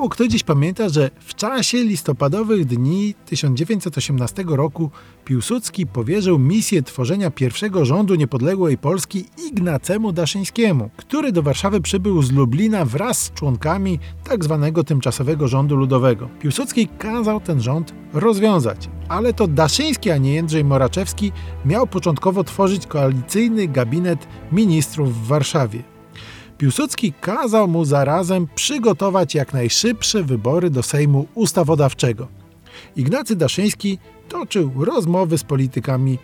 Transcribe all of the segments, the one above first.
Mało kto dziś pamięta, że w czasie listopadowych dni 1918 roku Piłsudski powierzył misję tworzenia pierwszego rządu niepodległej Polski Ignacemu Daszyńskiemu, który do Warszawy przybył z Lublina wraz z członkami tzw. Tak tymczasowego rządu ludowego. Piłsudski kazał ten rząd rozwiązać, ale to Daszyński, a nie Jędrzej Moraczewski miał początkowo tworzyć koalicyjny gabinet ministrów w Warszawie. Piłsudski kazał mu zarazem przygotować jak najszybsze wybory do Sejmu Ustawodawczego. Ignacy Daszyński toczył rozmowy z politykami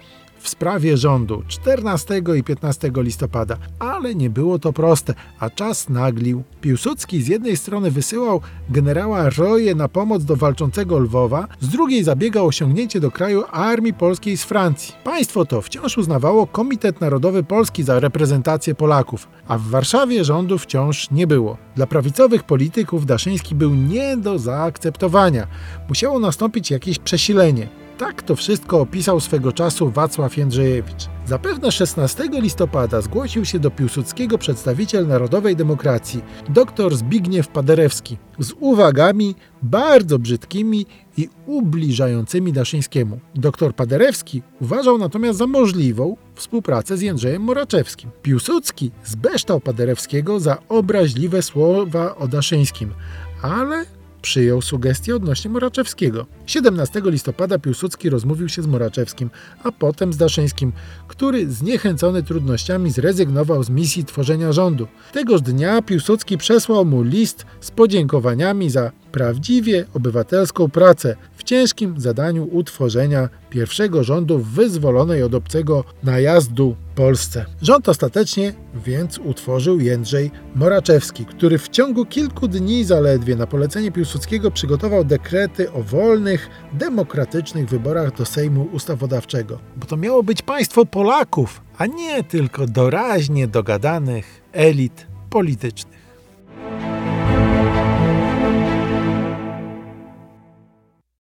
w sprawie rządu 14 i 15 listopada, ale nie było to proste, a czas naglił. Piłsudski z jednej strony wysyłał generała Roje na pomoc do walczącego Lwowa, z drugiej zabiegał o osiągnięcie do kraju armii polskiej z Francji. Państwo to wciąż uznawało Komitet Narodowy Polski za reprezentację Polaków, a w Warszawie rządu wciąż nie było. Dla prawicowych polityków Daszyński był nie do zaakceptowania. Musiało nastąpić jakieś przesilenie. Tak to wszystko opisał swego czasu Wacław Jędrzejewicz. Zapewne 16 listopada zgłosił się do Piłsudskiego przedstawiciel Narodowej Demokracji, dr Zbigniew Paderewski, z uwagami bardzo brzydkimi i ubliżającymi Daszyńskiemu. Dr Paderewski uważał natomiast za możliwą współpracę z Jędrzejem Moraczewskim. Piłsudski zbeształ Paderewskiego za obraźliwe słowa o Daszyńskim, ale przyjął sugestie odnośnie Moraczewskiego. 17 listopada Piłsudski rozmówił się z Moraczewskim, a potem z Daszyńskim, który zniechęcony trudnościami zrezygnował z misji tworzenia rządu. Tegoż dnia Piłsudski przesłał mu list z podziękowaniami za prawdziwie obywatelską pracę w ciężkim zadaniu utworzenia pierwszego rządu wyzwolonej od obcego najazdu Polsce. Rząd ostatecznie więc utworzył Jędrzej Moraczewski, który w ciągu kilku dni zaledwie na polecenie Piłsudskiego przygotował dekrety o wolnych, demokratycznych wyborach do Sejmu Ustawodawczego. Bo to miało być państwo Polaków, a nie tylko doraźnie dogadanych elit politycznych.